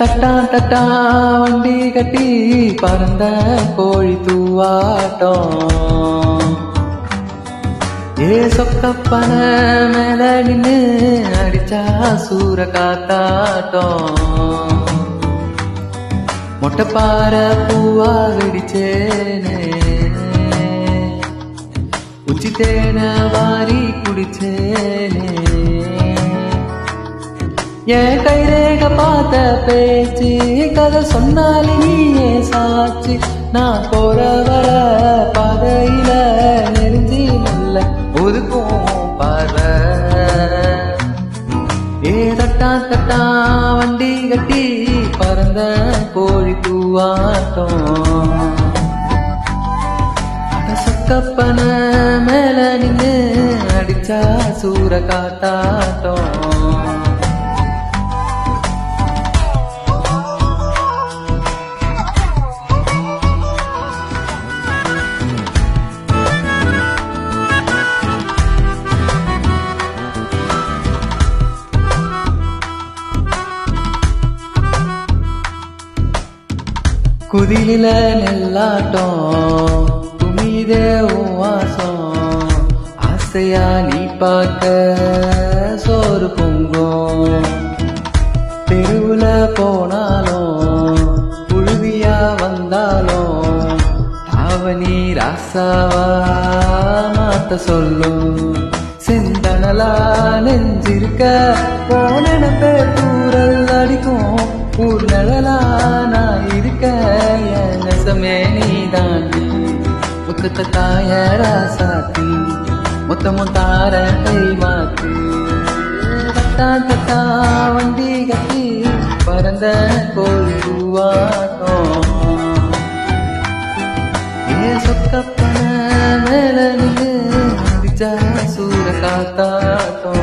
தட்டா தட்டா வண்டி கட்டி பறந்த கோழி தூவாட்டம். ஏ சொக்கப்பன மேல நின்னு அடிச்சா சூற காத்தாட்டம். மொட்டைப்பார பூவா வெடிச்சேனே. உச்சி தேன வாரி குடிச்சேனே. என் கைரேக பார்த்த பேச்சு கதை சொன்னாலே நீயே சாட்சி. நான் போற வர பாதையில நெருஞ்சி நல்ல ஒதுக்கும் பார ஏ தட்டா தட்டா வண்டி கட்டி பறந்த கோழி பூவாட்டம். அட சொக்கப்பன மேல நின்று அடிச்சா சூற காத்தாட்டம். குதிலில நெல்லாட்டம். குமிதே வாசம். ஆசையா நீ பார்க்க சோறு பொங்கும். தெருவுல போனாலும் புழுதியா வந்தாலும் தாவணி ராசாவா மாத்த சொல்லும். செந்தனலா நெஞ்சிருக்க போன பேர் தூரல் அடிக்கும். ஊர் நிழலா நான் இருக்க. பக்கத்து தாயரா சாத்தி? மொத்தமும் தார கைவாத்து தத்தா தத்தா வண்டி கட்டி பறந்த கோருவாக்கம் ஏ சொக்கப்பன மேல நின்று சூர காத்தாட்டம்.